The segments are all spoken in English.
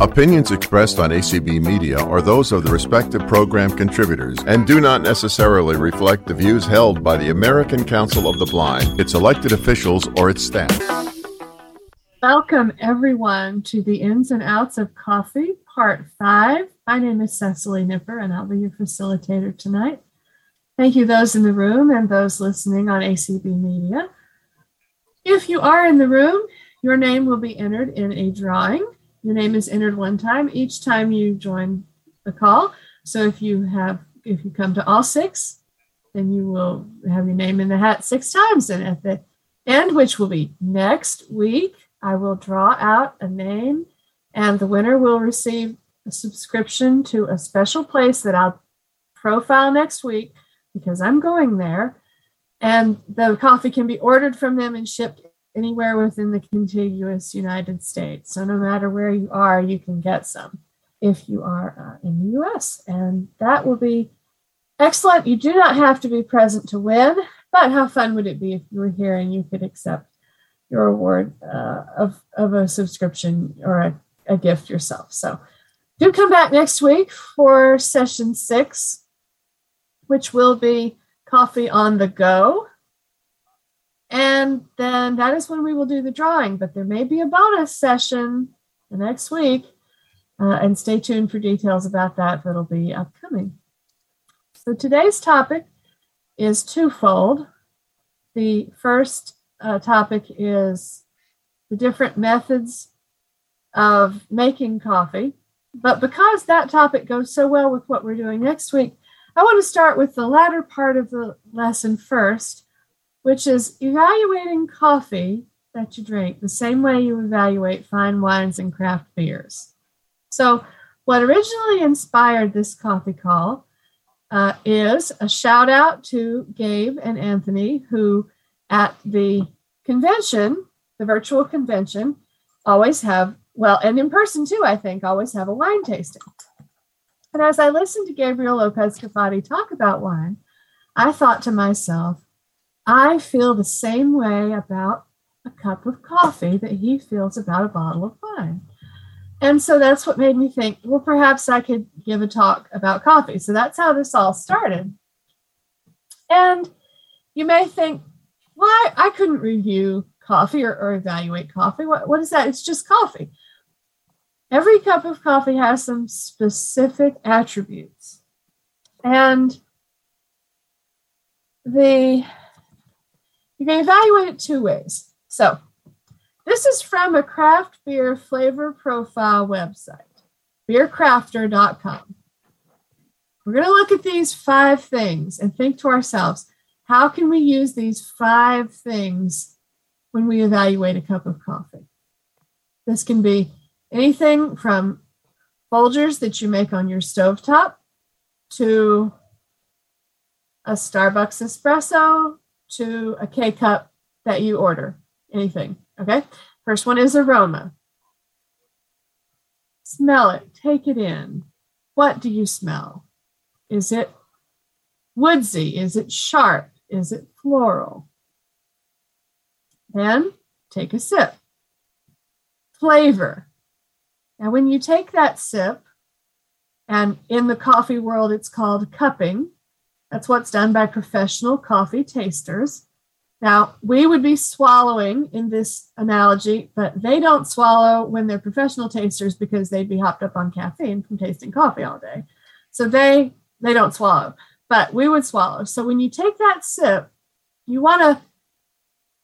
Opinions expressed on ACB Media are those of the respective program contributors and do not necessarily reflect the views held by the American Council of the Blind, its elected officials, or its staff. Welcome, everyone, to the Ins and Outs of Coffee, Part 5. My name is Cecily Nipper, and I'll be your facilitator tonight. Thank you, those in the room and those listening on ACB Media. If you are in the room, your name will be entered in a drawing. Your name is entered one time each time you join the call. So if you have, if you come to all six, then you will have your name in the hat six times. And at the end, which will be next week, I will draw out a name, and the winner will receive a subscription to a special place that I'll profile next week because I'm going there. And the coffee can be ordered from them and shipped anywhere within the contiguous United States. So no matter where you are, you can get some if you are uh, in the US. And that will be excellent. You do not have to be present to win, but how fun would it be if you were here and you could accept your award uh, of, of a subscription or a, a gift yourself? So do come back next week for session six, which will be coffee on the go. And then that is when we will do the drawing. But there may be a bonus session the next week. Uh, and stay tuned for details about that that'll be upcoming. So today's topic is twofold. The first uh, topic is the different methods of making coffee. But because that topic goes so well with what we're doing next week, I want to start with the latter part of the lesson first which is evaluating coffee that you drink the same way you evaluate fine wines and craft beers. So, what originally inspired this coffee call uh, is a shout out to Gabe and Anthony, who at the convention, the virtual convention, always have, well, and in person too, I think, always have a wine tasting. And as I listened to Gabriel Lopez Cafati talk about wine, I thought to myself, I feel the same way about a cup of coffee that he feels about a bottle of wine. And so that's what made me think, well, perhaps I could give a talk about coffee. So that's how this all started. And you may think, well, I, I couldn't review coffee or, or evaluate coffee. What, what is that? It's just coffee. Every cup of coffee has some specific attributes. And the you can evaluate it two ways. So, this is from a craft beer flavor profile website, beercrafter.com. We're going to look at these five things and think to ourselves, how can we use these five things when we evaluate a cup of coffee? This can be anything from Folgers that you make on your stovetop to a Starbucks espresso to a K cup that you order, anything. Okay. First one is aroma. Smell it, take it in. What do you smell? Is it woodsy? Is it sharp? Is it floral? Then take a sip. Flavor. Now, when you take that sip, and in the coffee world, it's called cupping, that's what's done by professional coffee tasters. Now, we would be swallowing in this analogy, but they don't swallow when they're professional tasters because they'd be hopped up on caffeine from tasting coffee all day. So they they don't swallow, but we would swallow. So when you take that sip, you want to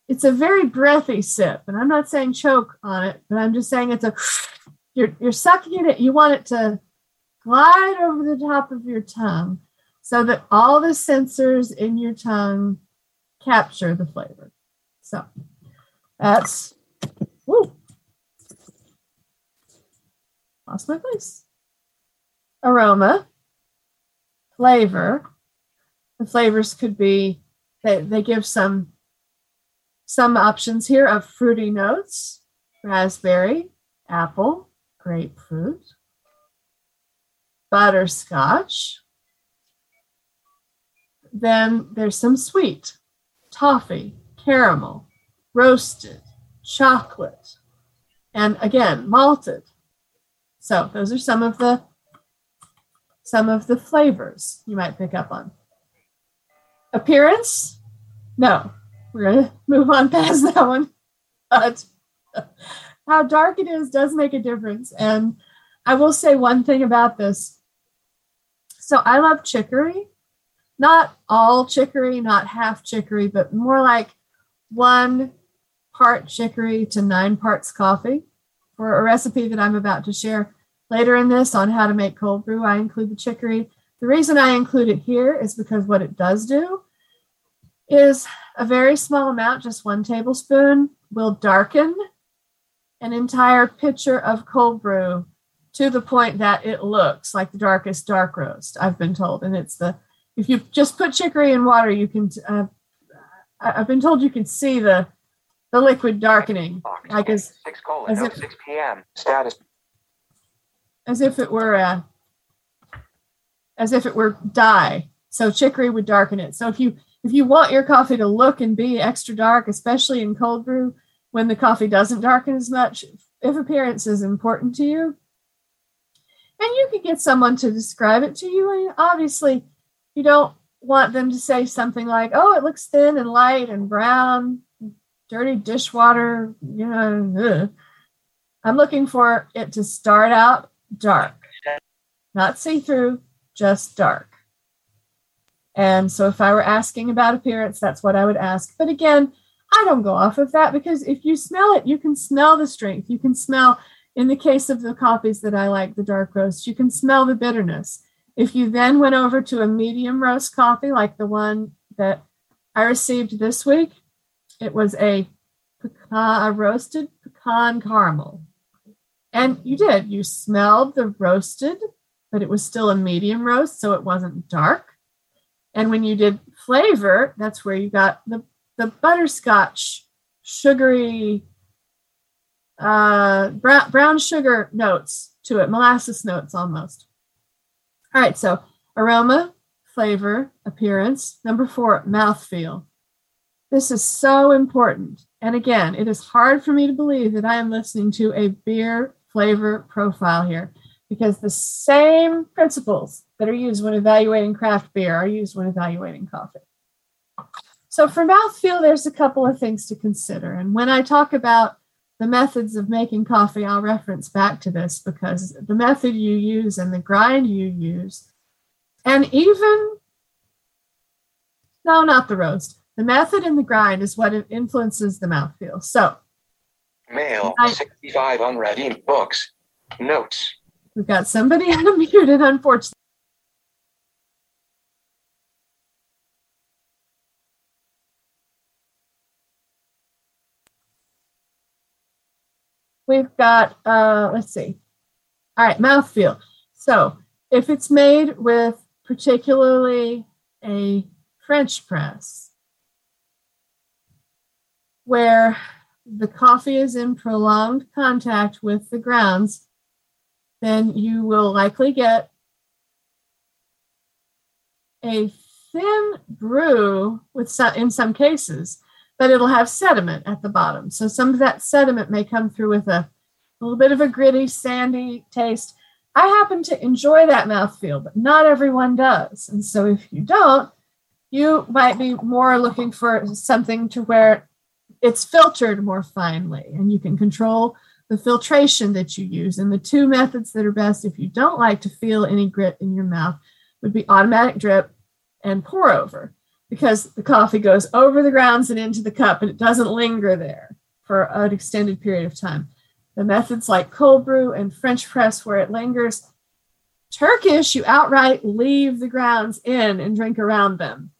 it's a very breathy sip, and I'm not saying choke on it, but I'm just saying it's a you're you're sucking it. You want it to glide over the top of your tongue so that all the sensors in your tongue capture the flavor. So that's woo. Lost my place. Aroma, flavor. The flavors could be they, they give some some options here of fruity notes, raspberry, apple, grapefruit, butterscotch, then there's some sweet, toffee, caramel, roasted, chocolate, and again, malted. So those are some of the some of the flavors you might pick up on. Appearance? No, we're gonna move on past that one. But how dark it is does make a difference. And I will say one thing about this. So I love chicory, not all chicory, not half chicory, but more like one part chicory to nine parts coffee. For a recipe that I'm about to share later in this on how to make cold brew, I include the chicory. The reason I include it here is because what it does do is a very small amount, just one tablespoon, will darken an entire pitcher of cold brew to the point that it looks like the darkest dark roast, I've been told. And it's the, if you just put chicory in water, you can, uh, I've been told you can see the the liquid darkening, like as, Six colon, as if- six PM, status, as if it were a, as if it were dye. So chicory would darken it. So if you if you want your coffee to look and be extra dark, especially in cold brew, when the coffee doesn't darken as much, if appearance is important to you, and you could get someone to describe it to you. And obviously, you don't want them to say something like, "Oh, it looks thin and light and brown, dirty dishwater." You know. I'm looking for it to start out dark, not see through, just dark. And so, if I were asking about appearance, that's what I would ask. But again, I don't go off of that because if you smell it, you can smell the strength. You can smell, in the case of the coffees that I like, the dark roast, you can smell the bitterness. If you then went over to a medium roast coffee, like the one that I received this week, it was a, pecan, a roasted pecan caramel. And you did, you smelled the roasted, but it was still a medium roast, so it wasn't dark. And when you did flavor, that's where you got the, the butterscotch, sugary, uh, brown, brown sugar notes to it, molasses notes almost. All right, so aroma, flavor, appearance. Number four, mouthfeel. This is so important. And again, it is hard for me to believe that I am listening to a beer flavor profile here because the same principles that are used when evaluating craft beer are used when evaluating coffee. So for mouthfeel, there's a couple of things to consider. And when I talk about the methods of making coffee, I'll reference back to this because the method you use and the grind you use, and even, no, not the roast, the method and the grind is what influences the mouthfeel. So mail, I- sixty-five unread books, notes, we've got somebody unmuted, unfortunately. We've got, uh, let's see. All right, mouthfeel. So if it's made with particularly a French press, where the coffee is in prolonged contact with the grounds, then you will likely get a thin brew with some, in some cases, but it'll have sediment at the bottom. So some of that sediment may come through with a, a little bit of a gritty, sandy taste. I happen to enjoy that mouthfeel, but not everyone does. And so if you don't, you might be more looking for something to where it's filtered more finely and you can control the filtration that you use. And the two methods that are best if you don't like to feel any grit in your mouth would be automatic drip and pour over because the coffee goes over the grounds and into the cup and it doesn't linger there for an extended period of time. The methods like cold brew and French press, where it lingers, Turkish, you outright leave the grounds in and drink around them.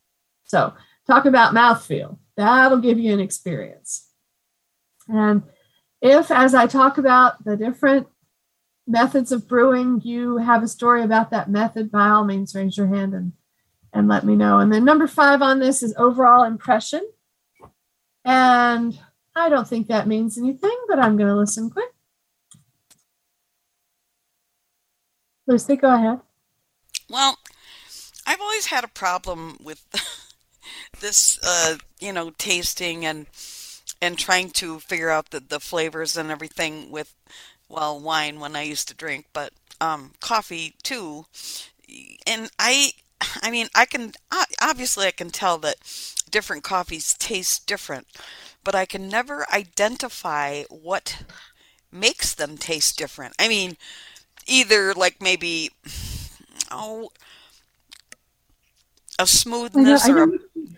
So, talk about mouthfeel. That'll give you an experience. And if, as I talk about the different methods of brewing, you have a story about that method, by all means, raise your hand and, and let me know. And then number five on this is overall impression. And I don't think that means anything, but I'm going to listen quick. Lucy, go ahead. Well, I've always had a problem with this, uh, you know, tasting and and trying to figure out the, the flavors and everything with well, wine when I used to drink, but um, coffee too. And I, I mean, I can obviously I can tell that different coffees taste different, but I can never identify what makes them taste different. I mean, either like maybe oh a smoothness or a,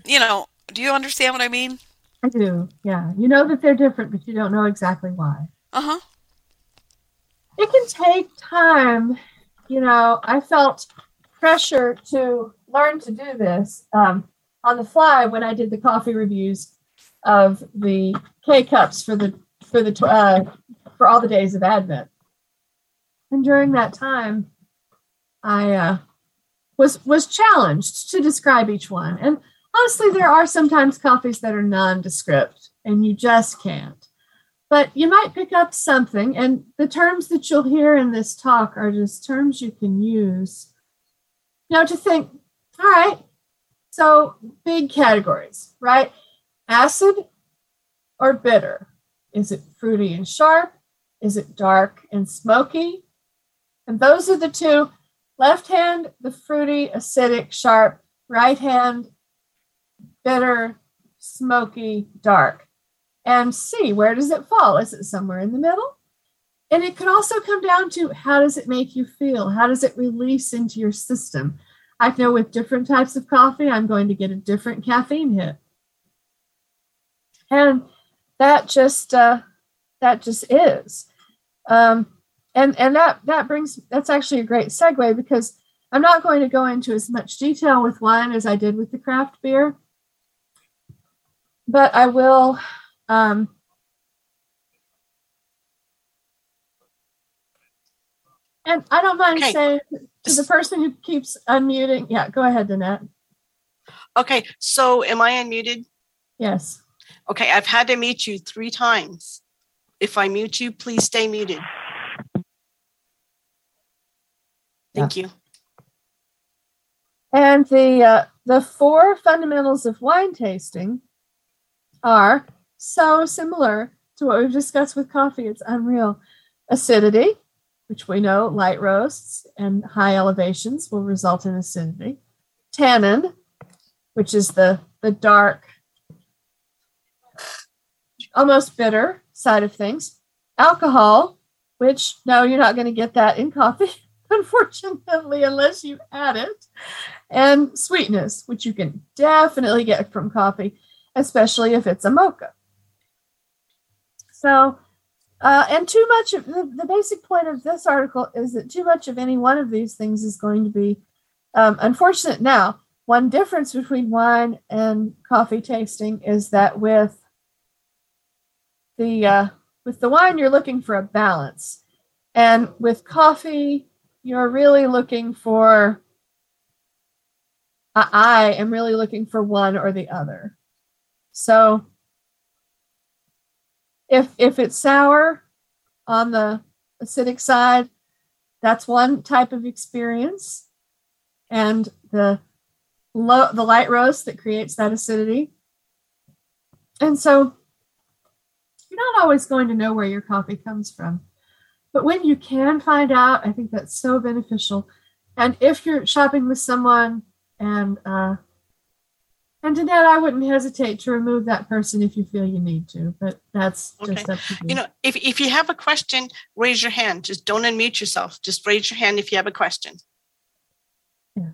you know, do you understand what I mean? I do. Yeah. You know that they're different, but you don't know exactly why. Uh-huh. It can take time. You know, I felt pressure to learn to do this um, on the fly when I did the coffee reviews of the K cups for the for the uh, for all the days of Advent. And during that time, I uh, was was challenged to describe each one. And honestly, there are sometimes coffees that are nondescript, and you just can't. But you might pick up something, and the terms that you'll hear in this talk are just terms you can use. Know, to think, all right, so big categories, right? Acid or bitter? Is it fruity and sharp? Is it dark and smoky? And those are the two left hand, the fruity, acidic, sharp, right hand, bitter, smoky, dark. And see where does it fall? Is it somewhere in the middle? And it could also come down to how does it make you feel? How does it release into your system? I know with different types of coffee, I'm going to get a different caffeine hit. And that just uh, that just is. Um, and and that that brings that's actually a great segue because I'm not going to go into as much detail with wine as I did with the craft beer, but I will. Um, and I don't mind okay. saying to the person who keeps unmuting, yeah, go ahead, Danette. Okay, so am I unmuted? Yes. Okay, I've had to mute you three times. If I mute you, please stay muted. Thank yeah. you. And the uh, the four fundamentals of wine tasting are so similar to what we've discussed with coffee. It's unreal. Acidity, which we know light roasts and high elevations will result in acidity. Tannin, which is the the dark almost bitter side of things. Alcohol, which no, you're not going to get that in coffee, unfortunately, unless you add it. And sweetness, which you can definitely get from coffee, especially if it's a mocha. So, uh, and too much of the, the basic point of this article is that too much of any one of these things is going to be um, unfortunate. Now, one difference between wine and coffee tasting is that with the uh, with the wine you're looking for a balance and with coffee you're really looking for i am really looking for one or the other so if if it's sour on the acidic side that's one type of experience and the low the light roast that creates that acidity and so you're not always going to know where your coffee comes from. But when you can find out, I think that's so beneficial. And if you're shopping with someone and uh, and to that, I wouldn't hesitate to remove that person if you feel you need to, but that's okay. just up to you. You know, if, if you have a question, raise your hand. Just don't unmute yourself. Just raise your hand if you have a question. Yeah.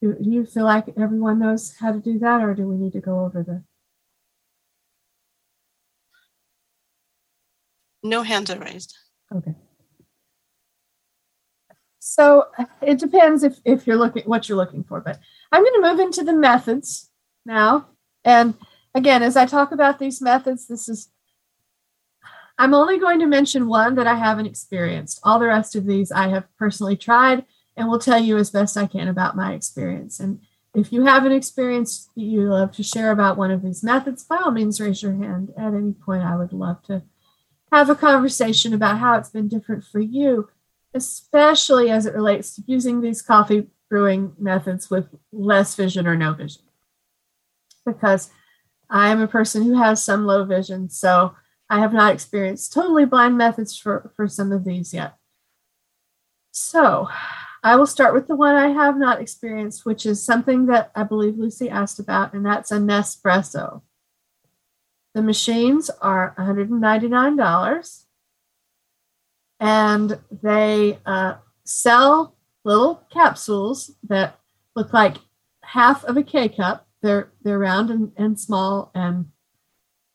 Do, do you feel like everyone knows how to do that, or do we need to go over the No hands are raised. Okay. So it depends if, if you're looking what you're looking for, but I'm going to move into the methods now. And again, as I talk about these methods, this is I'm only going to mention one that I haven't experienced. All the rest of these I have personally tried and will tell you as best I can about my experience. And if you have an experience that you love to share about one of these methods, by all means raise your hand at any point. I would love to have a conversation about how it's been different for you, especially as it relates to using these coffee brewing methods with less vision or no vision. Because I am a person who has some low vision, so I have not experienced totally blind methods for, for some of these yet. So I will start with the one I have not experienced, which is something that I believe Lucy asked about, and that's a Nespresso. The machines are $199 and they uh, sell little capsules that look like half of a K cup. They're they're round and, and small and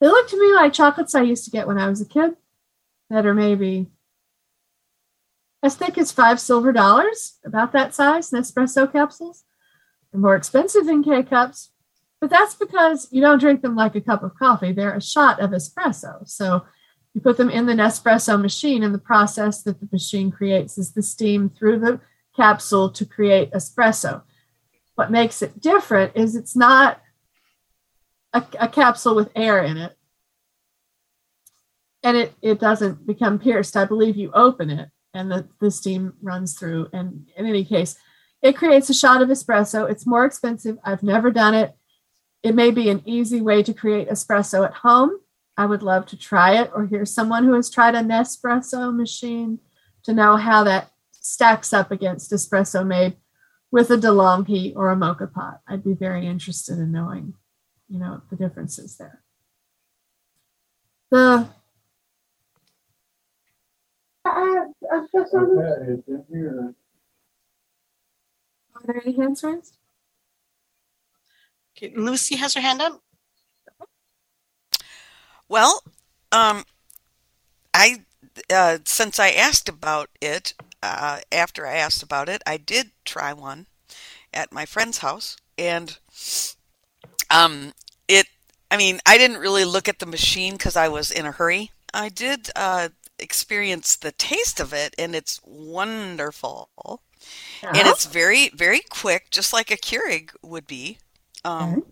they look to me like chocolates I used to get when I was a kid that are maybe as thick as five silver dollars, about that size, Nespresso capsules. They're more expensive than K cups, but that's because you don't drink them like a cup of coffee. They're a shot of espresso. So you put them in the Nespresso machine, and the process that the machine creates is the steam through the capsule to create espresso. What makes it different is it's not a, a capsule with air in it. And it, it doesn't become pierced. I believe you open it and the, the steam runs through. And in any case, it creates a shot of espresso. It's more expensive. I've never done it. It may be an easy way to create espresso at home. I would love to try it or hear someone who has tried a Nespresso machine to know how that stacks up against espresso made with a DeLonghi or a moka pot. I'd be very interested in knowing, you know, the differences there. The Are there any hands raised? Okay, Lucy has her hand up. Well, um, I uh, since I asked about it uh, after I asked about it, I did try one at my friend's house, and um, it. I mean, I didn't really look at the machine because I was in a hurry. I did uh, experience the taste of it, and it's wonderful. And Uh-huh. it's very, very quick, just like a Keurig would be. Um,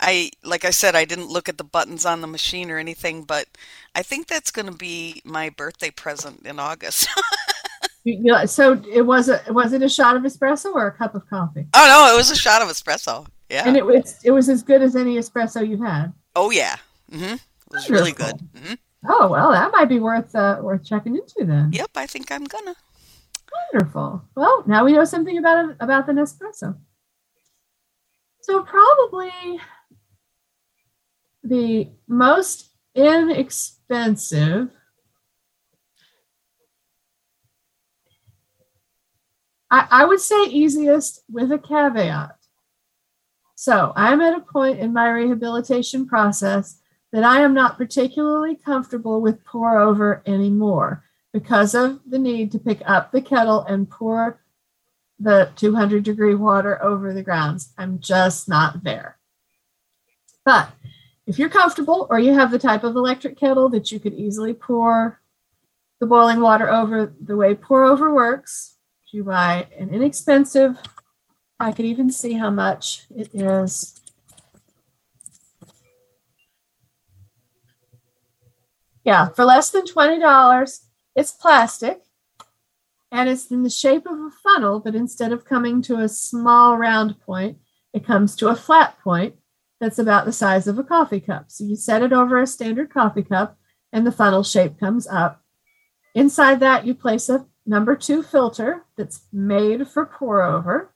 I, like I said, I didn't look at the buttons on the machine or anything, but I think that's going to be my birthday present in August. You- you- so it was a was it a shot of espresso or a cup of coffee? oh no, it was a shot of espresso. Yeah. And it was it was as good as any espresso you've had. oh yeah. hmm It was really good. hmm Oh well, that might be worth uh, worth checking into then. Yep, I think I'm gonna. Wonderful. Well, now we know something about about the Nespresso. So probably the most inexpensive. I, I would say easiest with a caveat. So I'm at a point in my rehabilitation process that I am not particularly comfortable with pour over anymore because of the need to pick up the kettle and pour the 200 degree water over the grounds. I'm just not there. But if you're comfortable or you have the type of electric kettle that you could easily pour the boiling water over the way pour over works, you buy an inexpensive, I could even see how much it is. Yeah, for less than $20, it's plastic and it's in the shape of a funnel, but instead of coming to a small round point, it comes to a flat point that's about the size of a coffee cup. So you set it over a standard coffee cup and the funnel shape comes up. Inside that, you place a number two filter that's made for pour over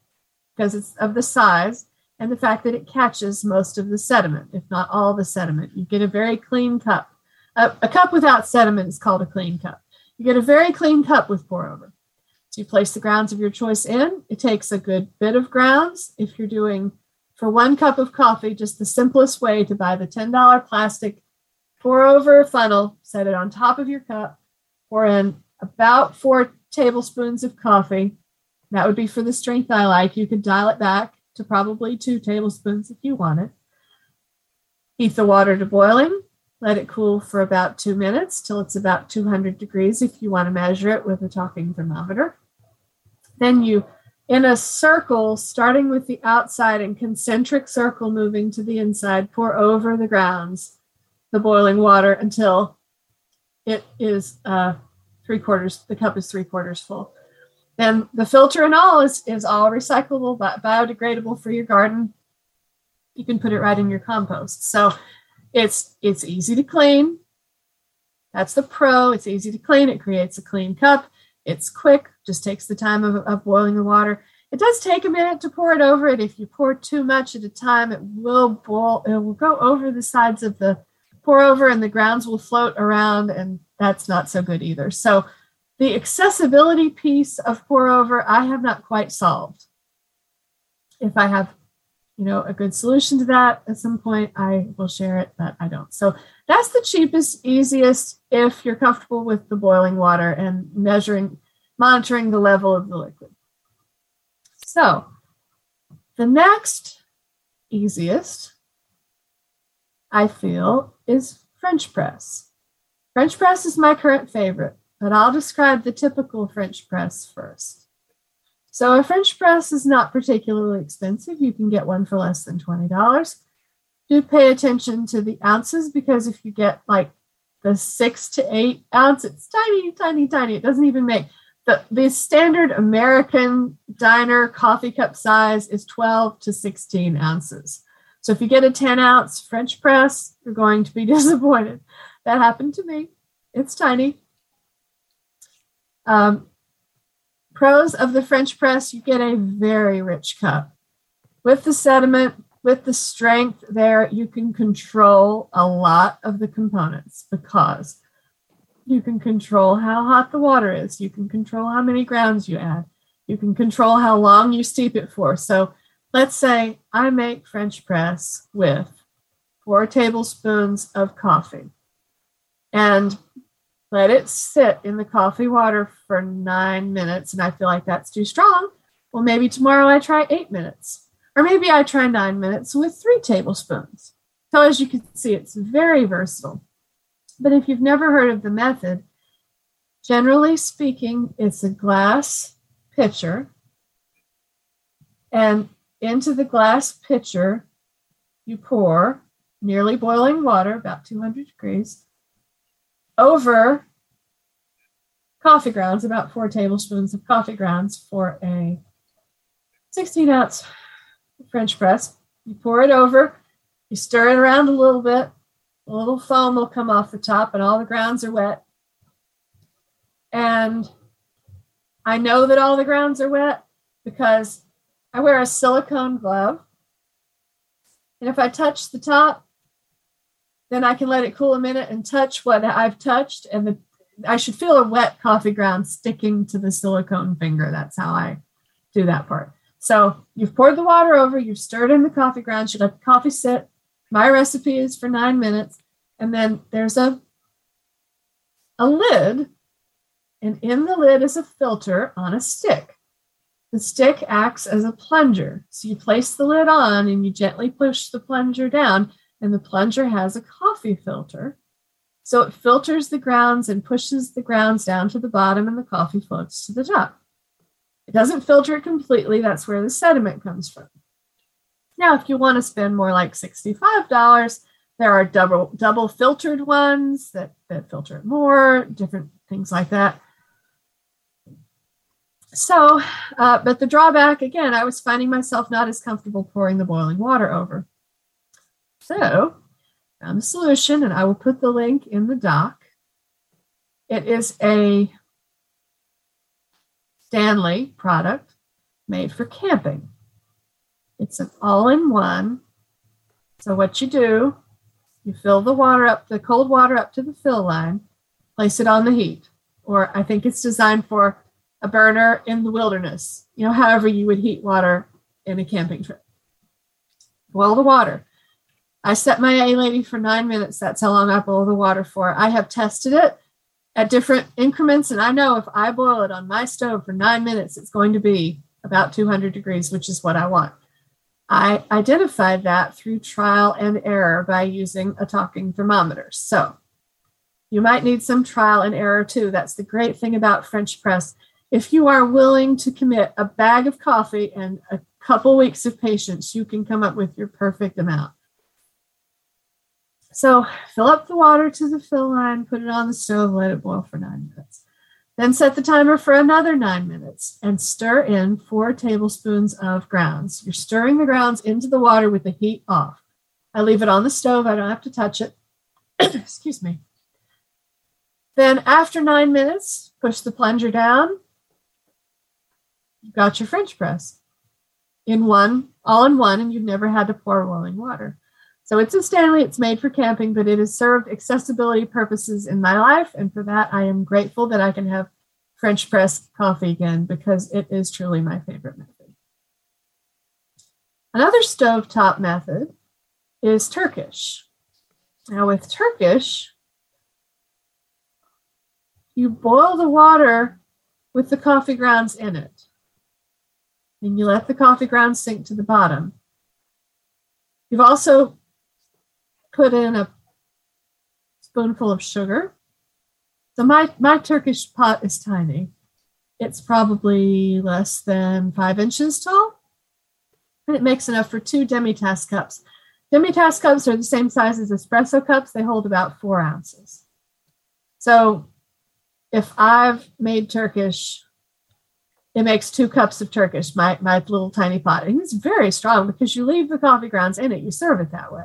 because it's of the size and the fact that it catches most of the sediment, if not all the sediment. You get a very clean cup. A, a cup without sediment is called a clean cup. You get a very clean cup with pour over. So you place the grounds of your choice in. It takes a good bit of grounds. If you're doing for one cup of coffee, just the simplest way to buy the $10 plastic pour over funnel, set it on top of your cup, pour in about four tablespoons of coffee. That would be for the strength I like. You could dial it back to probably two tablespoons if you want it. Heat the water to boiling. Let it cool for about two minutes till it's about 200 degrees if you want to measure it with a talking thermometer. Then you, in a circle, starting with the outside and concentric circle moving to the inside, pour over the grounds the boiling water until it is uh, three quarters, the cup is three quarters full. Then the filter and all is, is all recyclable, bi- biodegradable for your garden. You can put it right in your compost. So it's it's easy to clean. That's the pro. It's easy to clean. It creates a clean cup. It's quick, just takes the time of, of boiling the water. It does take a minute to pour it over it. If you pour too much at a time, it will boil, it will go over the sides of the pour over and the grounds will float around, and that's not so good either. So the accessibility piece of pour over, I have not quite solved. If I have you know a good solution to that at some point i will share it but i don't. So that's the cheapest easiest if you're comfortable with the boiling water and measuring monitoring the level of the liquid. So the next easiest i feel is french press. French press is my current favorite but i'll describe the typical french press first so a French press is not particularly expensive. You can get one for less than $20. Do pay attention to the ounces because if you get like the six to eight ounce, it's tiny, tiny, tiny. It doesn't even make the, the standard American diner coffee cup size is 12 to 16 ounces. So if you get a 10 ounce French press, you're going to be disappointed. That happened to me. It's tiny. Um, Pros of the French press, you get a very rich cup. With the sediment, with the strength there, you can control a lot of the components because you can control how hot the water is. You can control how many grounds you add. You can control how long you steep it for. So let's say I make French press with four tablespoons of coffee. And let it sit in the coffee water for nine minutes, and I feel like that's too strong. Well, maybe tomorrow I try eight minutes, or maybe I try nine minutes with three tablespoons. So, as you can see, it's very versatile. But if you've never heard of the method, generally speaking, it's a glass pitcher, and into the glass pitcher, you pour nearly boiling water, about 200 degrees over coffee grounds, about four tablespoons of coffee grounds for a 16 ounce French press. You pour it over, you stir it around a little bit, a little foam will come off the top, and all the grounds are wet. And I know that all the grounds are wet because I wear a silicone glove. And if I touch the top, then I can let it cool a minute and touch what I've touched, and the, I should feel a wet coffee ground sticking to the silicone finger. That's how I do that part. So you've poured the water over, you've stirred in the coffee grounds, you let the coffee sit. My recipe is for nine minutes, and then there's a a lid, and in the lid is a filter on a stick. The stick acts as a plunger. So you place the lid on and you gently push the plunger down and the plunger has a coffee filter. So it filters the grounds and pushes the grounds down to the bottom, and the coffee floats to the top. It doesn't filter it completely, that's where the sediment comes from. Now, if you want to spend more like $65, there are double double filtered ones that, that filter it more, different things like that. So, uh, but the drawback again, I was finding myself not as comfortable pouring the boiling water over. So, found a solution, and I will put the link in the doc. It is a Stanley product made for camping. It's an all in one. So, what you do, you fill the water up, the cold water up to the fill line, place it on the heat. Or I think it's designed for a burner in the wilderness, you know, however you would heat water in a camping trip. Boil the water. I set my A lady for nine minutes. That's how long I boil the water for. I have tested it at different increments, and I know if I boil it on my stove for nine minutes, it's going to be about 200 degrees, which is what I want. I identified that through trial and error by using a talking thermometer. So you might need some trial and error too. That's the great thing about French press. If you are willing to commit a bag of coffee and a couple weeks of patience, you can come up with your perfect amount. So fill up the water to the fill line, put it on the stove, let it boil for nine minutes. Then set the timer for another nine minutes and stir in four tablespoons of grounds. You're stirring the grounds into the water with the heat off. I leave it on the stove, I don't have to touch it. Excuse me. Then after nine minutes, push the plunger down. You've got your French press in one, all in one, and you've never had to pour boiling water. So it's a Stanley, it's made for camping, but it has served accessibility purposes in my life. And for that, I am grateful that I can have French press coffee again because it is truly my favorite method. Another stovetop method is Turkish. Now, with Turkish, you boil the water with the coffee grounds in it. And you let the coffee grounds sink to the bottom. You've also put in a spoonful of sugar. So my, my Turkish pot is tiny. It's probably less than five inches tall. And it makes enough for two demi-tasse cups. Demi-tasse cups are the same size as espresso cups. They hold about four ounces. So if I've made Turkish, it makes two cups of Turkish, my, my little tiny pot. And it's very strong because you leave the coffee grounds in it. You serve it that way.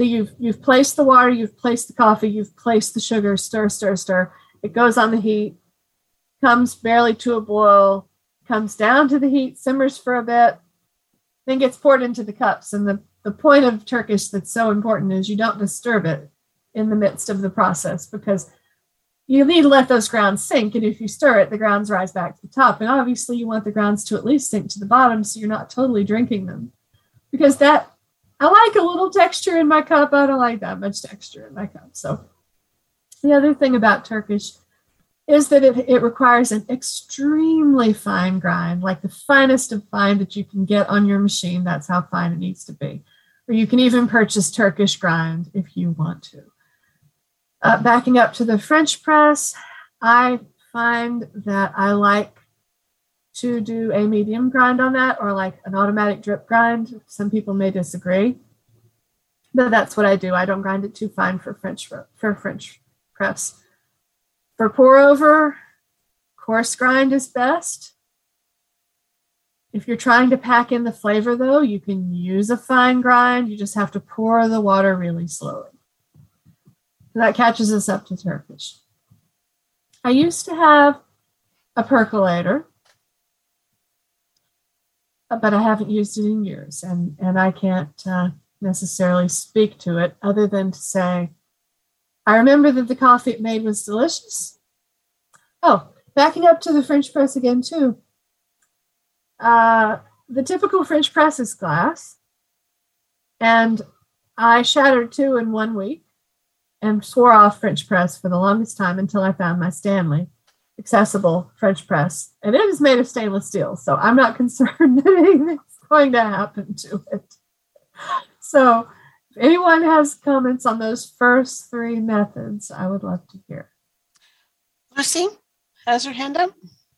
So you've you've placed the water, you've placed the coffee, you've placed the sugar, stir, stir, stir. It goes on the heat, comes barely to a boil, comes down to the heat, simmers for a bit, then gets poured into the cups. And the, the point of Turkish that's so important is you don't disturb it in the midst of the process because you need to let those grounds sink. And if you stir it, the grounds rise back to the top. And obviously, you want the grounds to at least sink to the bottom so you're not totally drinking them because that I like a little texture in my cup. I don't like that much texture in my cup. So the other thing about Turkish is that it, it requires an extremely fine grind, like the finest of fine that you can get on your machine. That's how fine it needs to be. Or you can even purchase Turkish grind if you want to. Uh, backing up to the French press, I find that I like to do a medium grind on that or like an automatic drip grind. Some people may disagree, but that's what I do. I don't grind it too fine for French for French press. For pour over, coarse grind is best. If you're trying to pack in the flavor though, you can use a fine grind. You just have to pour the water really slowly. That catches us up to Turkish. I used to have a percolator but I haven't used it in years, and and I can't uh, necessarily speak to it other than to say, I remember that the coffee it made was delicious. Oh, backing up to the French press again too. Uh, the typical French press is glass, and I shattered two in one week, and swore off French press for the longest time until I found my Stanley accessible French press, and it is made of stainless steel. So I'm not concerned that anything's going to happen to it. So if anyone has comments on those first three methods, I would love to hear. Lucy has her hand up.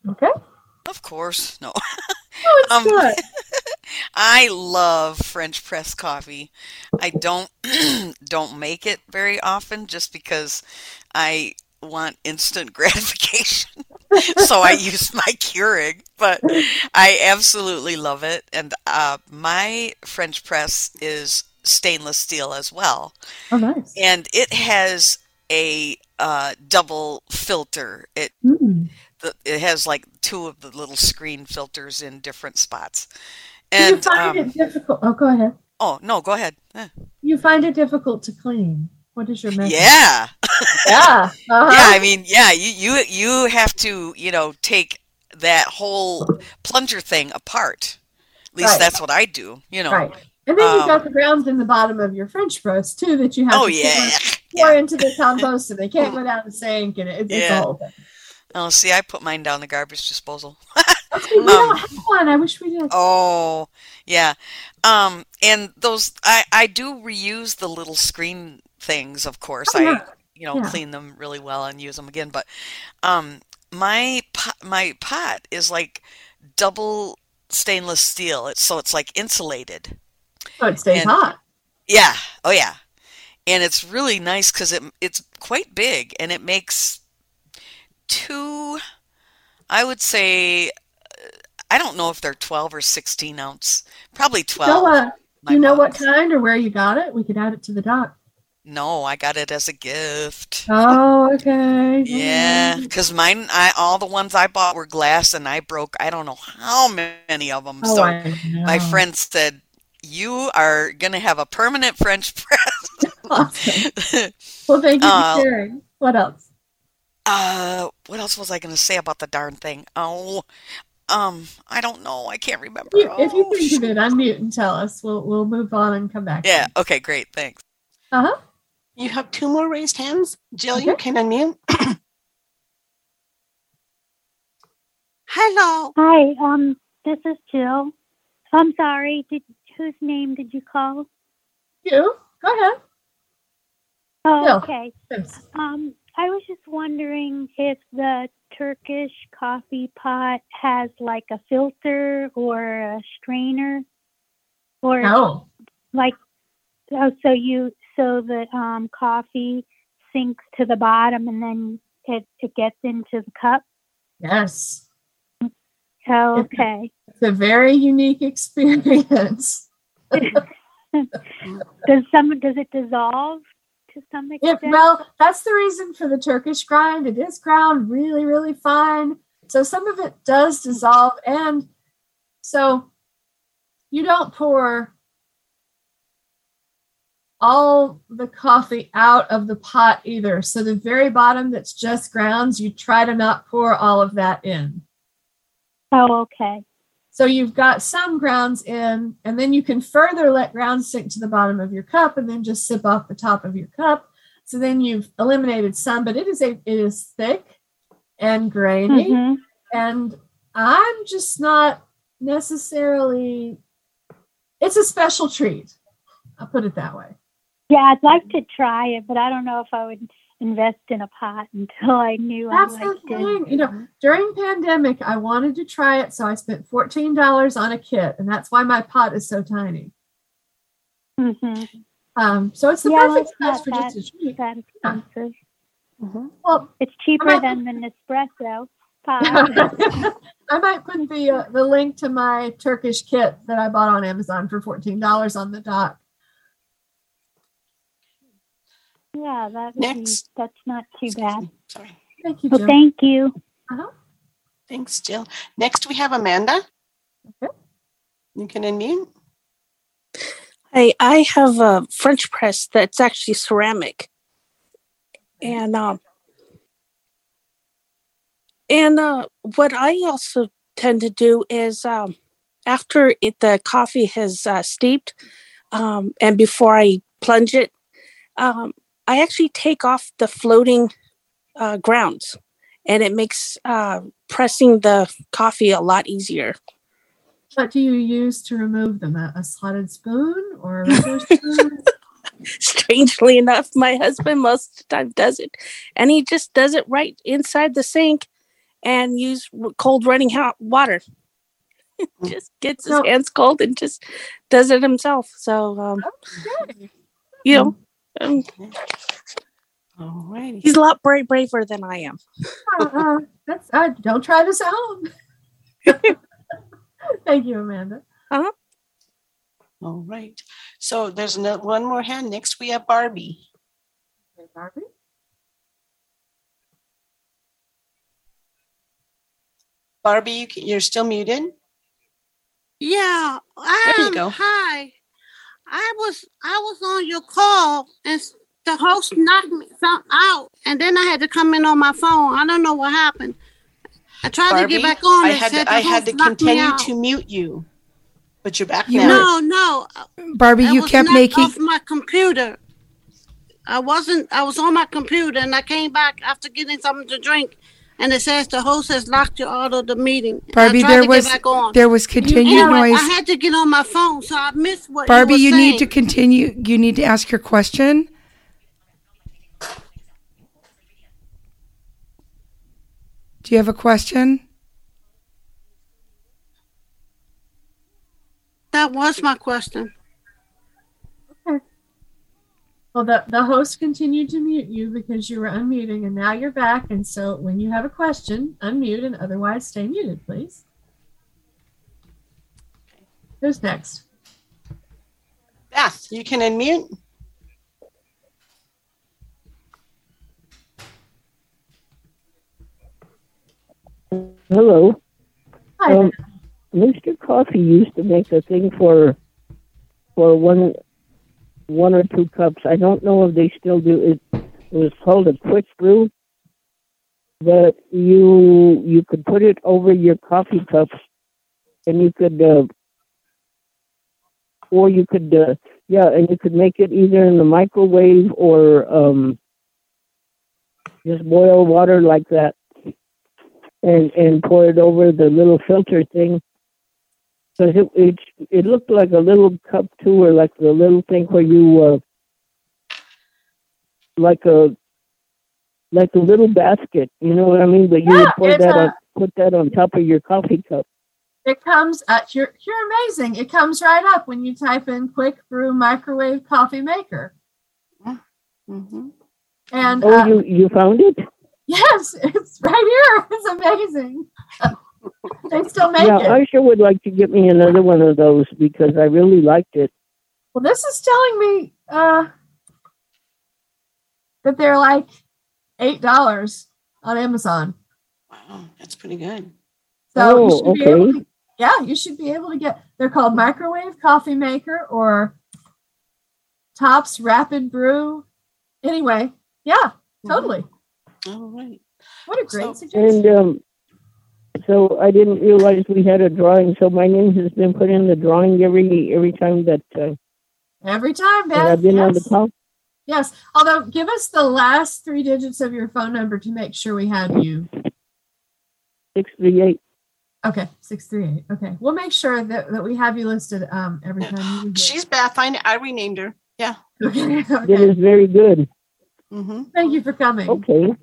Okay. Of course. No. Oh, it's Um, good. I love French press coffee. I don't don't make it very often just because I want instant gratification. so I use my Keurig, but I absolutely love it. And uh, my French press is stainless steel as well, Oh, nice. and it has a uh, double filter. It Mm. the, it has like two of the little screen filters in different spots. Do you find um, it difficult? Oh, go ahead. oh no, go ahead. Eh. You find it difficult to clean. What is your method? Yeah, Yeah. Uh-huh. yeah. I mean, yeah. You you you have to you know take that whole plunger thing apart. At least Right. that's what I do. You know. Right. And then you've got Um, the grounds in the bottom of your French press too that you have Oh to yeah. pour, pour yeah. into the compost and they can't go down the sink and it, it's Yeah. a whole thing. Oh, see, I put mine down the garbage disposal. Okay, we Um, don't have one. I wish we did. Oh, yeah. Um, and those I I do reuse the little screen things, of course. Oh, yeah. I you know Yeah. clean them really well and use them again. But um, my pot, my pot is like double stainless steel. It's so it's like insulated. So it stays and- hot. Yeah. Oh yeah. And it's really nice because it it's quite big and it makes two. I would say. uh, I don't know if they're 12 or 16 ounce. Probably 12. So, uh, do you know what kind or where you got it? We could add it to the doc. No, I got it as a gift. Oh, okay. Yeah, because mine, I all the ones I bought were glass, and I broke I don't know how many of them. Oh, so my friend said, "You are gonna have a permanent French press." Awesome. Well, thank you Uh, for sharing. What else? uh, what else was I gonna say about the darn thing? Oh, um, I don't know. I can't remember. You- if you Oh, think of it, unmute and tell us. We'll we'll move on and come back. yeah. Okay. Great. Thanks. Uh huh. You have two more raised hands. Jill, you can unmute. Hello. Hi, um, this is Jill. I'm sorry. Did whose name did you call? You go ahead. Oh, Jill. okay. Thanks. Um, I was just wondering if the Turkish coffee pot has like a filter or a strainer, or No. like oh, so you so that um coffee sinks to the bottom and then it it gets into the cup. Yes. Oh, okay. It's a very unique experience. does some does it dissolve to some It, extent? well, that's the reason for the Turkish grind. It is ground really, really fine. So some of it does dissolve. And so you don't pour all the coffee out of the pot either. So the very bottom that's just grounds, you try to not pour all of that in. oh, okay. So you've got some grounds in, and then you can further let grounds sink to the bottom of your cup and then just sip off the top of your cup. So then you've eliminated some, but it is a it is thick and grainy. Mhm. And I'm just not necessarily it's a special treat. I'll put it that way. Yeah, I'd like to try it, but I don't know if I would invest in a pot until I knew That's I the thing. it. You know, during pandemic, I wanted to try it, so I spent $14 on a kit, and that's why my pot is so tiny. Mhm. Um, so it's the Yeah, perfect it's not size for just a treat. That expensive. Well, It's cheaper might- than the Nespresso pot. I might put the uh, the link to my Turkish kit that I bought on Amazon for fourteen dollars on the dock. Yeah, that Next. be, that's not too bad. Sorry. Thank you, Well, thank you. uh-huh. Thanks, Jill. Next, we have Amanda. Okay. You can unmute. I I have a French press that's actually ceramic, and um, and uh, what I also tend to do is um, after it the coffee has uh, steeped, um, and before I plunge it, um, I actually take off the floating uh, grounds, and it makes uh, pressing the coffee a lot easier. What do you use to remove them? A, a slotted spoon or a spoon? strangely enough my husband most of the time does it and he just does it right inside the sink and use cold running hot water just gets his hands cold and just does it himself so um Okay. you know um, All righty. he's a lot bra- braver than i am Uh, that's uh, don't try this at home. Thank you, Amanda. All right. So there's no, one more hand. Next, we have Barbie. Okay, Barbie. Barbie, you can, you're still muted. yeah There you go. hi i was i was on your call and the host knocked me out and then i had to come in on my phone i don't know what happened i tried Barbie, to get back on I and had said to, I had to continue to mute you, but you're back You now. No, no. Uh, Barbie, I you was kept making off my computer. I wasn't. I was on my computer, and I came back after getting something to drink, and it says the host has locked you out of the meeting. Barbie. There was get back on. there was continued Anyway, noise. I had to get on my phone, so I missed what. Barbie, you, you need to continue. You need to ask your question. Do you have a question? That was my question. Well, the, the host continued to mute you because you were unmuting and now you're back. And so when you have a question, unmute and otherwise stay muted, please. Who's next? Beth, you can unmute. Hello. Hi. Um, Mr. Coffee used to make a thing for for one one or two cups. I don't know if they still do it. It was called a quick brew, but you you could put it over your coffee cups, and you could, uh, or you could, uh, yeah, and you could make it either in the microwave or um, just boil water like that, and and pour it over the little filter thing. Because it, it it looked like a little cup too, or like the little thing where you uh, like a like a little basket. You know what I mean? But you would Yeah, pour it's that a- on, put that on top of your coffee cup. It comes at you're you're amazing. It comes right up when you type in quick brew microwave coffee maker. Mm-hmm. And Oh, uh, you you found it? yes, it's right here. It's amazing. they still make yeah, it. I sure would like to get me another one of those because I really liked it. Well, this is telling me uh, that they're like eight dollars on Amazon. Wow, that's pretty good. So you Oh, should be able to, yeah, you should be able to get. They're called microwave coffee maker or Tops Rapid Brew. Anyway, yeah, totally. All right. What a great So- suggestion. And um, so I didn't realize we had a drawing. So my name has been put in the drawing every every time that, uh, Every time, that Beth. I've been on the yes. call. yes. Although, give us the last three digits of your phone number to make sure we have you. Six three eight. Okay, six three eight. Okay, we'll make sure that, that we have you listed um every time. you. She's Beth. I, I renamed her. Yeah. okay. That okay. is very good. Mm-hmm. Thank you for coming. Okay.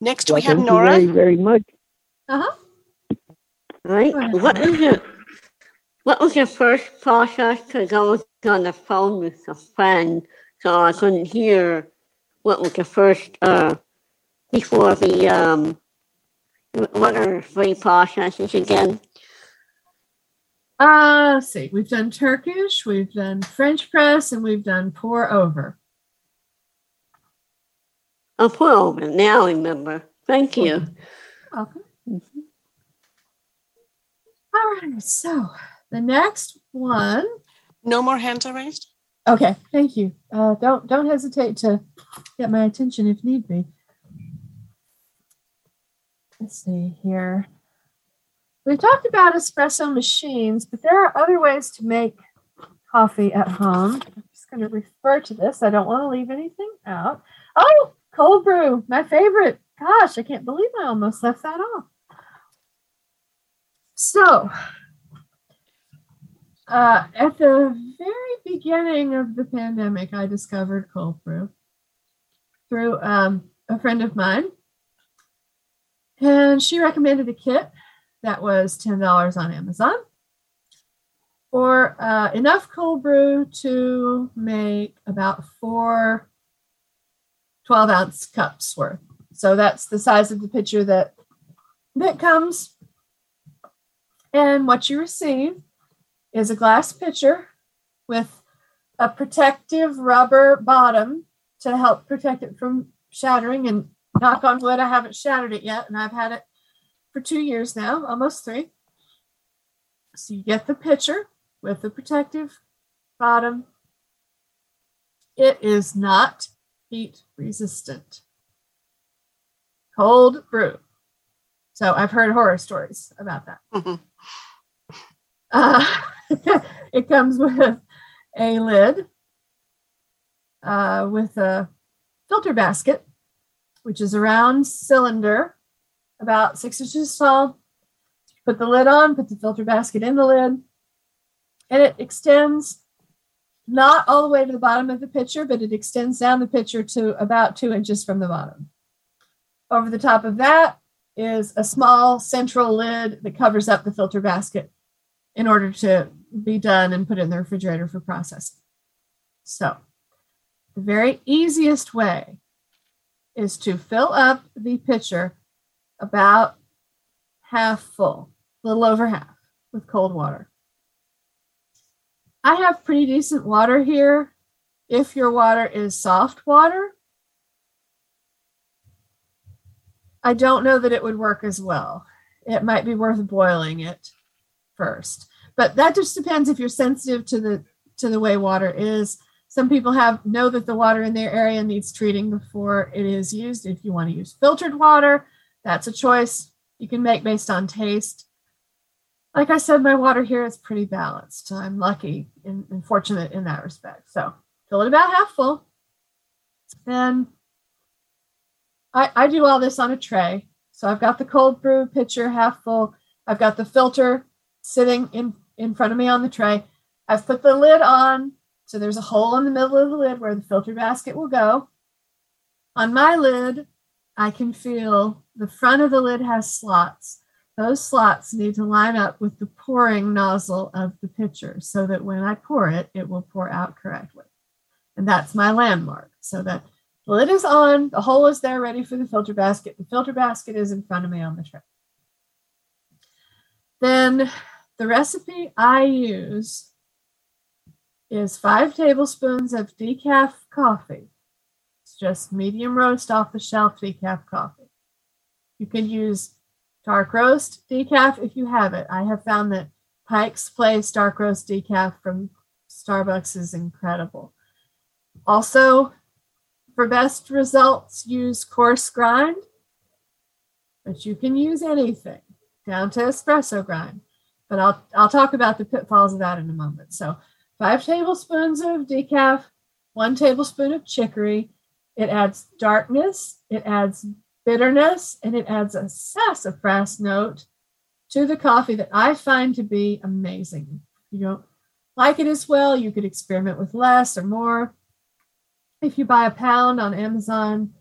Next Well, we have thank Nora. you very very much. Uh huh. Right. What was your What was your first process? Because I was on the phone with a friend, so I couldn't hear what was the first uh before the um. What are three processes again? Uh, let's see. We've done Turkish, we've done French press, and we've done pour over. Oh, pour over. Now I remember. Thank you. Okay. All right. So the next one. No more hands are raised. Okay. Thank you. Uh, don't don't hesitate to get my attention if need be. Let's see here. We've talked about espresso machines, but there are other ways to make coffee at home. I'm just going to refer to this. I don't want to leave anything out. Oh, cold brew, my favorite. Gosh, I can't believe I almost left that off. So, uh, at the very beginning of the pandemic, I discovered cold brew through um, a friend of mine. And she recommended a kit that was $10 on Amazon for uh, enough cold brew to make about four 12 ounce cups worth. So that's the size of the pitcher that that comes. And what you receive is a glass pitcher with a protective rubber bottom to help protect it from shattering. And knock on wood, I haven't shattered it yet, and I've had it for two years now, almost three. So you get the pitcher with the protective bottom. It is not heat resistant. Cold brew. So I've heard horror stories about that. Mhm. Uh, it comes with a lid, uh, with a filter basket, which is a round cylinder about six inches tall. Put the lid on, put the filter basket in the lid, and it extends not all the way to the bottom of the pitcher, but it extends down the pitcher to about two inches from the bottom. Over the top of that is a small central lid that covers up the filter basket in order to be done and put in the refrigerator for processing. So, the very easiest way is to fill up the pitcher about half full, a little over half, with cold water. I have pretty decent water here. If your water is soft water, I don't know that it would work as well. it might be worth boiling it first. But that just depends if you're sensitive to the to the way water is. Some people have know that the water in their area needs treating before it is used. If you want to use filtered water, that's a choice you can make based on taste. Like I said, my water here is pretty balanced. I'm lucky and, fortunate in that respect. So fill it about half full. And I, I do all this on a tray. So I've got the cold brew pitcher half full. I've got the filter sitting in, in front of me on the tray. I've put the lid on. So there's a hole in the middle of the lid where the filter basket will go. On my lid, I can feel the front of the lid has slots. Those slots need to line up with the pouring nozzle of the pitcher so that when I pour it, it will pour out correctly. And that's my landmark. So that the lid is on, the hole is there ready for the filter basket. The filter basket is in front of me on the tray. Then the recipe I use is five tablespoons of decaf coffee. It's just medium roast off the shelf decaf coffee. You can use dark roast decaf if you have it. I have found that Pike's Place dark roast decaf from Starbucks is incredible. Also, for best results, use coarse grind, but you can use anything down to espresso grind. But I'll I'll talk about the pitfalls of that in a moment. So, five tablespoons of decaf, one tablespoon of chicory. It adds darkness, it adds bitterness, and it adds a sassafras note to the coffee that I find to be amazing. You don't like it as well, you could experiment with less or more. If you buy a pound on Amazon,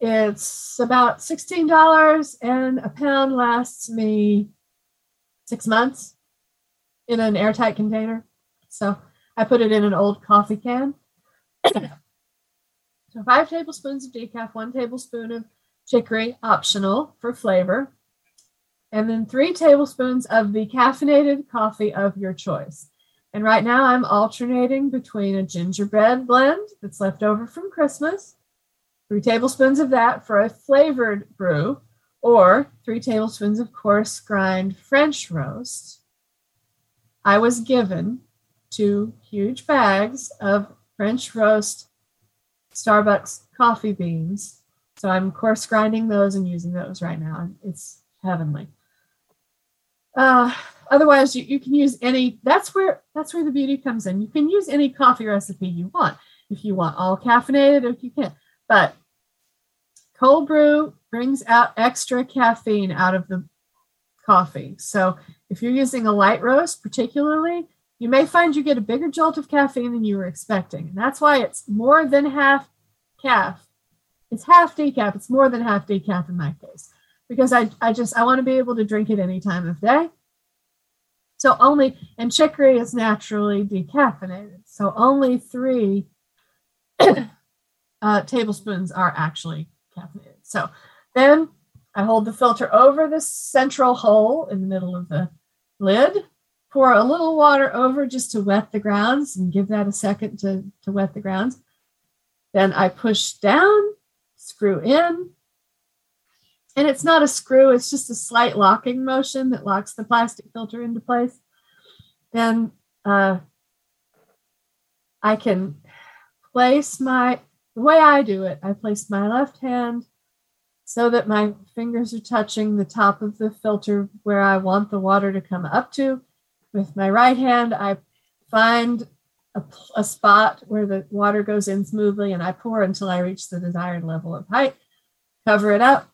it's about $16 and a pound lasts me six months in an airtight container. So I put it in an old coffee can. so five tablespoons of decaf, one tablespoon of chicory, optional for flavor, and then three tablespoons of the caffeinated coffee of your choice. And right now I'm alternating between a gingerbread blend that's left over from Christmas, three tablespoons of that for a flavored brew, or three tablespoons of coarse grind French roast. I was given two huge bags of French roast Starbucks coffee beans. So I'm coarse grinding those and using those right now. It's heavenly. Uh, otherwise you, you can use any that's where that's where the beauty comes in. You can use any coffee recipe you want if you want all caffeinated if you can. But cold brew brings out extra caffeine out of the coffee. So if you're using a light roast particularly you may find you get a bigger jolt of caffeine than you were expecting. And that's why it's more than half caff. It's half decaf. It's more than half decaf in my case because I, I just I want to be able to drink it any time of day. So only and chicory is naturally decaffeinated. So only three uh, tablespoons are actually caffeinated. So then I hold the filter over the central hole in the middle of the lid. Pour a little water over just to wet the grounds and give that a second to, to wet the grounds. Then I push down, screw in, and it's not a screw, it's just a slight locking motion that locks the plastic filter into place. Then uh, I can place my, the way I do it, I place my left hand so that my fingers are touching the top of the filter where I want the water to come up to. With my right hand, I find a, a spot where the water goes in smoothly and I pour until I reach the desired level of height, cover it up,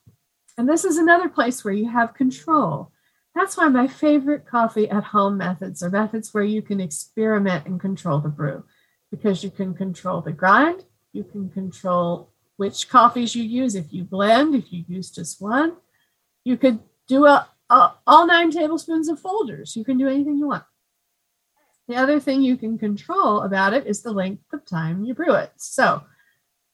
and this is another place where you have control. That's why my favorite coffee at home methods are methods where you can experiment and control the brew because you can control the grind, you can control which coffees you use if you blend, if you use just one. You could do a, a, all nine tablespoons of Folgers. You can do anything you want. The other thing you can control about it is the length of time you brew it. So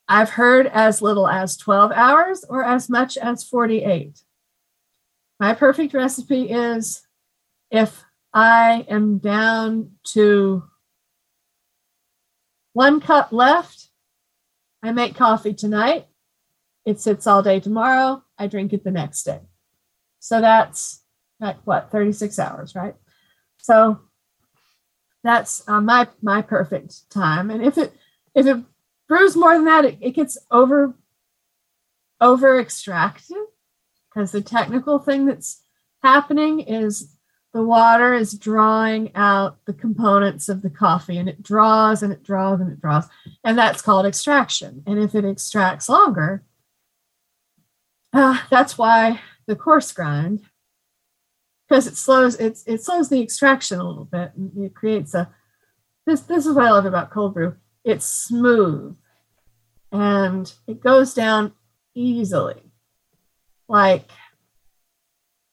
I've heard as little as 12 hours or as much as 48. My perfect recipe is if I am down to one cup left, I make coffee tonight. It sits all day tomorrow. I drink it the next day. So that's like what, 36 hours, right? So that's uh, my my perfect time. And if it if it brews more than that, it, it gets over over extracted because the technical thing that's happening is the water is drawing out the components of the coffee and it draws and it draws and it draws and that's called extraction. And if it extracts longer uh, that's why the coarse grind because it slows it's it slows the extraction a little bit and it creates a this this is what i love about cold brew. It's smooth and it goes down easily like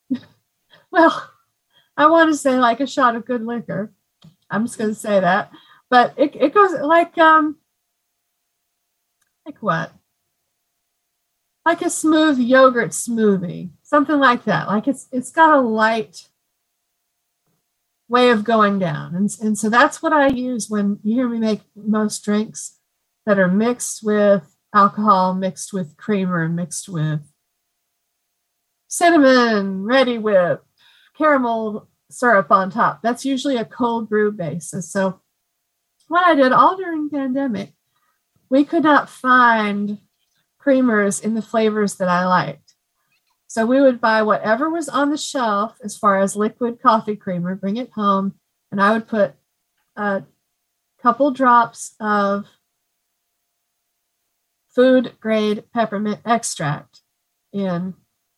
well I want to say like a shot of good liquor. I'm just going to say that, but it, it goes like um like what? Like a smooth yogurt smoothie, something like that. Like it's it's got a light way of going down, and and so that's what I use when you hear me make most drinks that are mixed with alcohol, mixed with creamer, mixed with cinnamon, Reddi-wip, caramel syrup on top. That's usually a cold brew basis. So what I did all during pandemic, we could not find creamers in the flavors that I liked. So we would buy whatever was on the shelf as far as liquid coffee creamer, bring it home, and I would put a couple drops of food grade peppermint extract in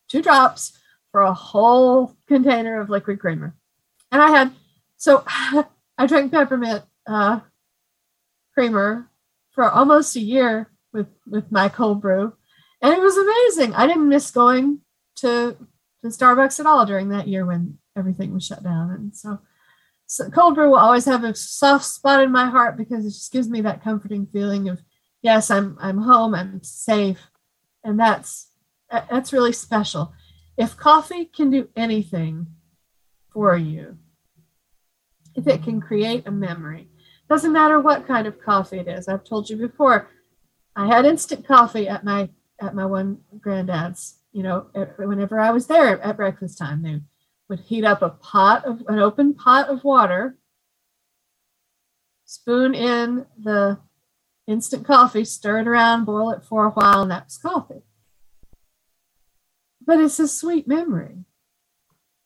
two drops for a whole container of liquid creamer. And I had, so I drank peppermint uh, creamer for almost a year with, with my cold brew. And it was amazing. I didn't miss going to, to Starbucks at all during that year when everything was shut down. And so, so cold brew will always have a soft spot in my heart because it just gives me that comforting feeling of, yes, I'm, I'm home, I'm safe. And that's, that's really special. If coffee can do anything for you, if it can create a memory. Doesn't matter what kind of coffee it is. I've told you before. I had instant coffee at my at my one granddad's. You know, whenever I was there at breakfast time, they would heat up a pot of an open pot of water, spoon in the instant coffee, stir it around, boil it for a while, and that's coffee. But it's a sweet memory.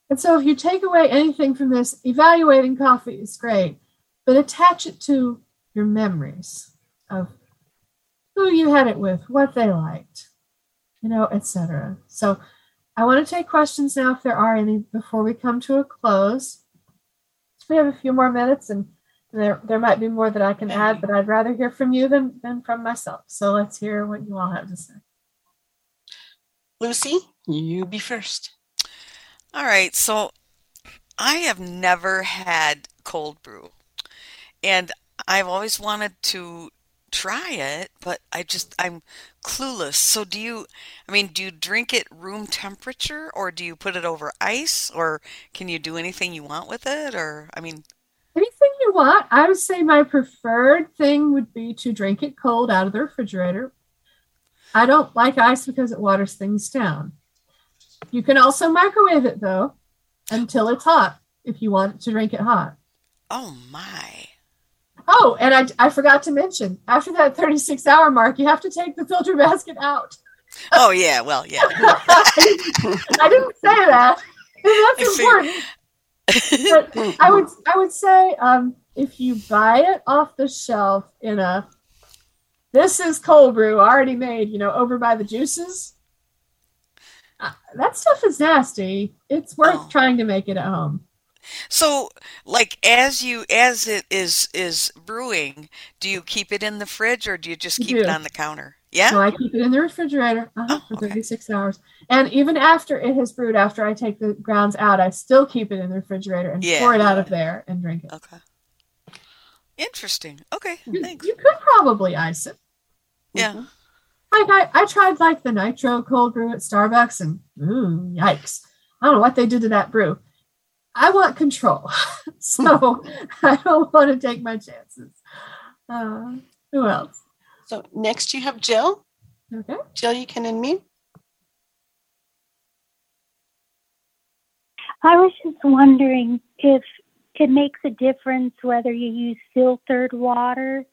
And so if you take away anything from this, evaluating coffee is great, but attach it to your memories of who you had it with, what they liked, you know, etc. So I want to take questions now if there are any before we come to a close. We have a few more minutes and there there might be more that I can add, but I'd rather hear from you than, than from myself. So let's hear what you all have to say. Lucy, you be first. All right, so I have never had cold brew, and I've always wanted to try it, but I just I'm clueless. So do you I mean, do you drink it room temperature or do you put it over ice or can you do anything you want with it or I mean want. I would say my preferred thing would be to drink it cold out of the refrigerator. I don't like ice because it waters things down. You can also microwave it though until it's hot if you want to drink it hot. Oh my. Oh, and I, I forgot to mention after that 36 hour mark, you have to take the filter basket out. Oh, yeah. Well, yeah. I didn't say that. That's important. but I would I would say um, if you buy it off the shelf in a this is cold brew already made, you know, over by the juices uh, that stuff is nasty. It's worth oh. trying to make it at home. So, like as you as it is is brewing, do you keep it in the fridge or do you just keep it on the counter? Yeah. So I keep it in the refrigerator uh-huh, oh, for 36 hours. And even after it has brewed, after I take the grounds out, I still keep it in the refrigerator and yeah. pour it out of there and drink it. Okay. Interesting. Okay. You, thanks. You could probably ice it. Yeah. Mm-hmm. Like I, I tried like the nitro cold brew at Starbucks and ooh, yikes. I don't know what they did to that brew. I want control. so I don't want to take my chances. Uh, who else? So next you have Jill. Okay. Jill, you can unmute. I was just wondering if it makes a difference whether you use filtered water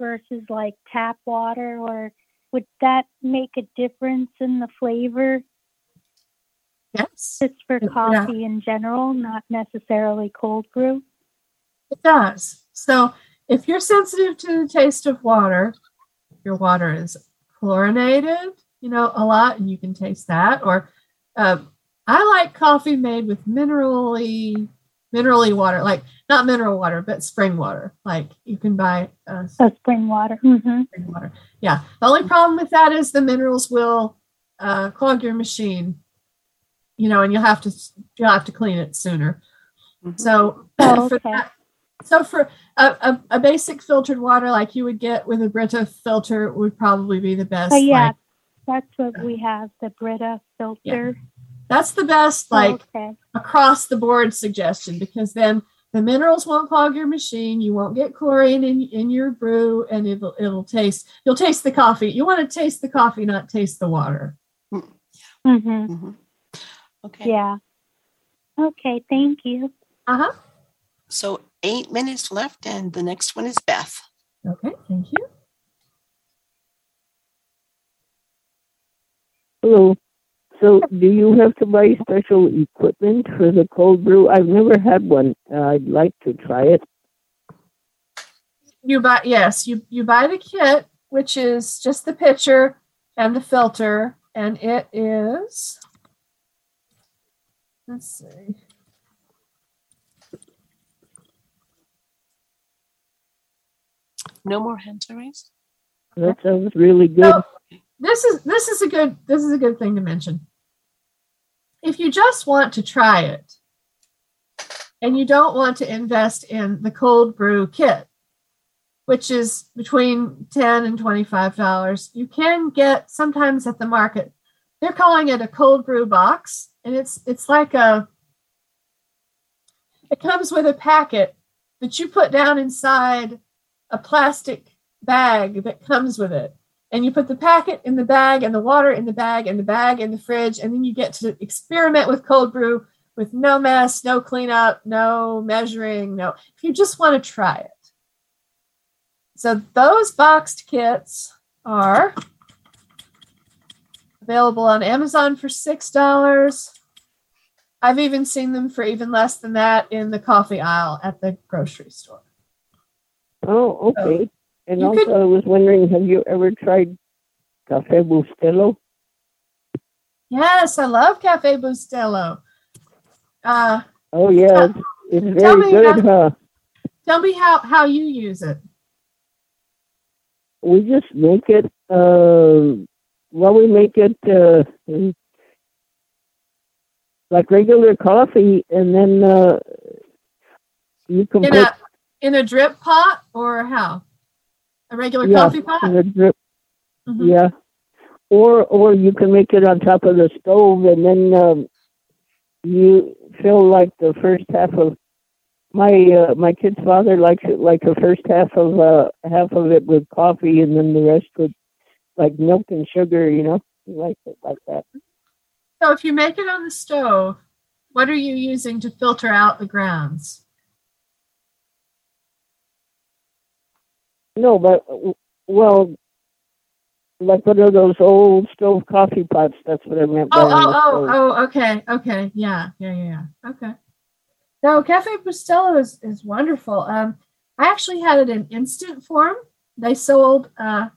versus like tap water, or would that make a difference in the flavor? Yes. Just for Yeah. coffee in general, not necessarily cold brew. It does. So if you're sensitive to the taste of water, your water is chlorinated, you know, a lot, and you can taste that. Or uh, I like coffee made with minerally, minerally water, like not mineral water, but spring water. Like you can buy uh, Oh, spring water. hmm spring water. Yeah. The only problem with that is the minerals will uh, clog your machine, you know, and you'll have to you'll have to clean it sooner. So Oh, for that, so for a, a, a basic filtered water like you would get with a Brita filter would probably be the best. Yeah, like- that's what we have, the Brita filter. That's the best like Oh, okay. across the board suggestion because then the minerals won't clog your machine. You won't get chlorine in, in your brew, and it'll it'll taste. You'll taste the coffee. You want to taste the coffee, not taste the water. hmm Okay. Yeah. Okay, thank you. Uh huh. So eight minutes left, and the next one is Beth. Okay, thank you. Hello. So, do you have to buy special equipment for the cold brew? I've never had one. Uh, I'd like to try it. You buy yes, you you buy the kit, which is just the pitcher and the filter, and it is. Let's see. No more hands are raised. That sounds really good. So this is this is a good this is a good thing to mention. If you just want to try it and you don't want to invest in the cold brew kit, which is between 10 and 25 dollars, you can get sometimes at the market. They're calling it a cold brew box and it's it's like a it comes with a packet that you put down inside a plastic bag that comes with it. And you put the packet in the bag and the water in the bag and the bag in the fridge. And then you get to experiment with cold brew with no mess, no cleanup, no measuring, no, if you just want to try it. So those boxed kits are available on Amazon for $6. I've even seen them for even less than that in the coffee aisle at the grocery store. Oh, okay. And you also, could- I was wondering, have you ever tried Cafe Bustelo? Yes, I love Cafe Bustelo. Uh, Oh, yeah, it's, it's Tell very me good, about- huh? tell me how, how you use it. We just make it, uh, well, we make it uh, like regular coffee, and then uh, you can In put a in a drip pot or how? A regular coffee pot? in a drip, Mhm. yeah. Or or you can make it on top of the stove, and then um, you fill like the first half of my uh, my kid's father likes it like the first half of uh, half of it with coffee, and then the rest with like milk and sugar. You know, he likes it like that. So if you make it on the stove, what are you using to filter out the grounds? No, but well, like one of those old stove coffee pots. That's what I meant by Oh, oh, oh, oh, okay, okay, yeah, yeah, yeah, yeah. Okay. No, Cafe Bustelo is, is wonderful. Um, I actually had it in instant form. They sold uh,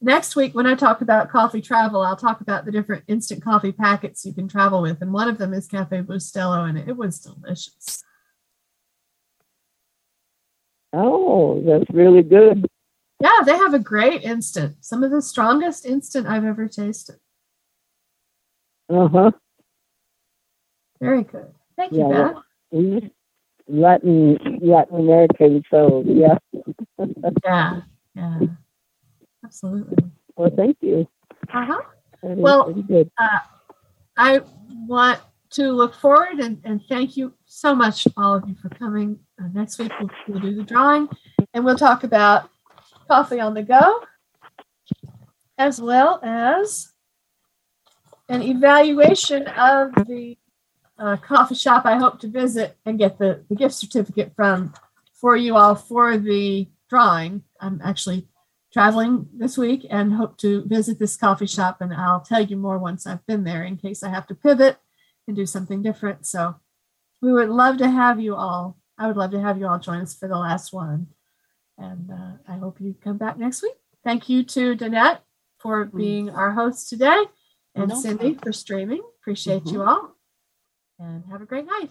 next week when I talk about coffee travel, I'll talk about the different instant coffee packets you can travel with, and one of them is Cafe Bustelo, and it was delicious. Oh, that's really good. Yeah, they have a great instant. Some of the strongest instant I've ever tasted. Uh huh. Very good. Thank you, Yeah, Beth. Latin Latin American, so yeah. Yeah, yeah, absolutely. Well, thank you. Uh huh. Well, uh, I want to look forward and, and thank you so much, all of you, for coming. Uh, next week, we'll, we'll do the drawing and we'll talk about coffee on the go as well as an evaluation of the uh, coffee shop I hope to visit and get the, the gift certificate from for you all for the drawing. I'm actually traveling this week and hope to visit this coffee shop and I'll tell you more once I've been there in case I have to pivot and do something different. So we would love to have you all. I would love to have you all join us for the last one. And uh, I hope you come back next week. Thank you to Danette for being our host today and No Cindy problem. for streaming. Appreciate you Mhm. all. And have a great night.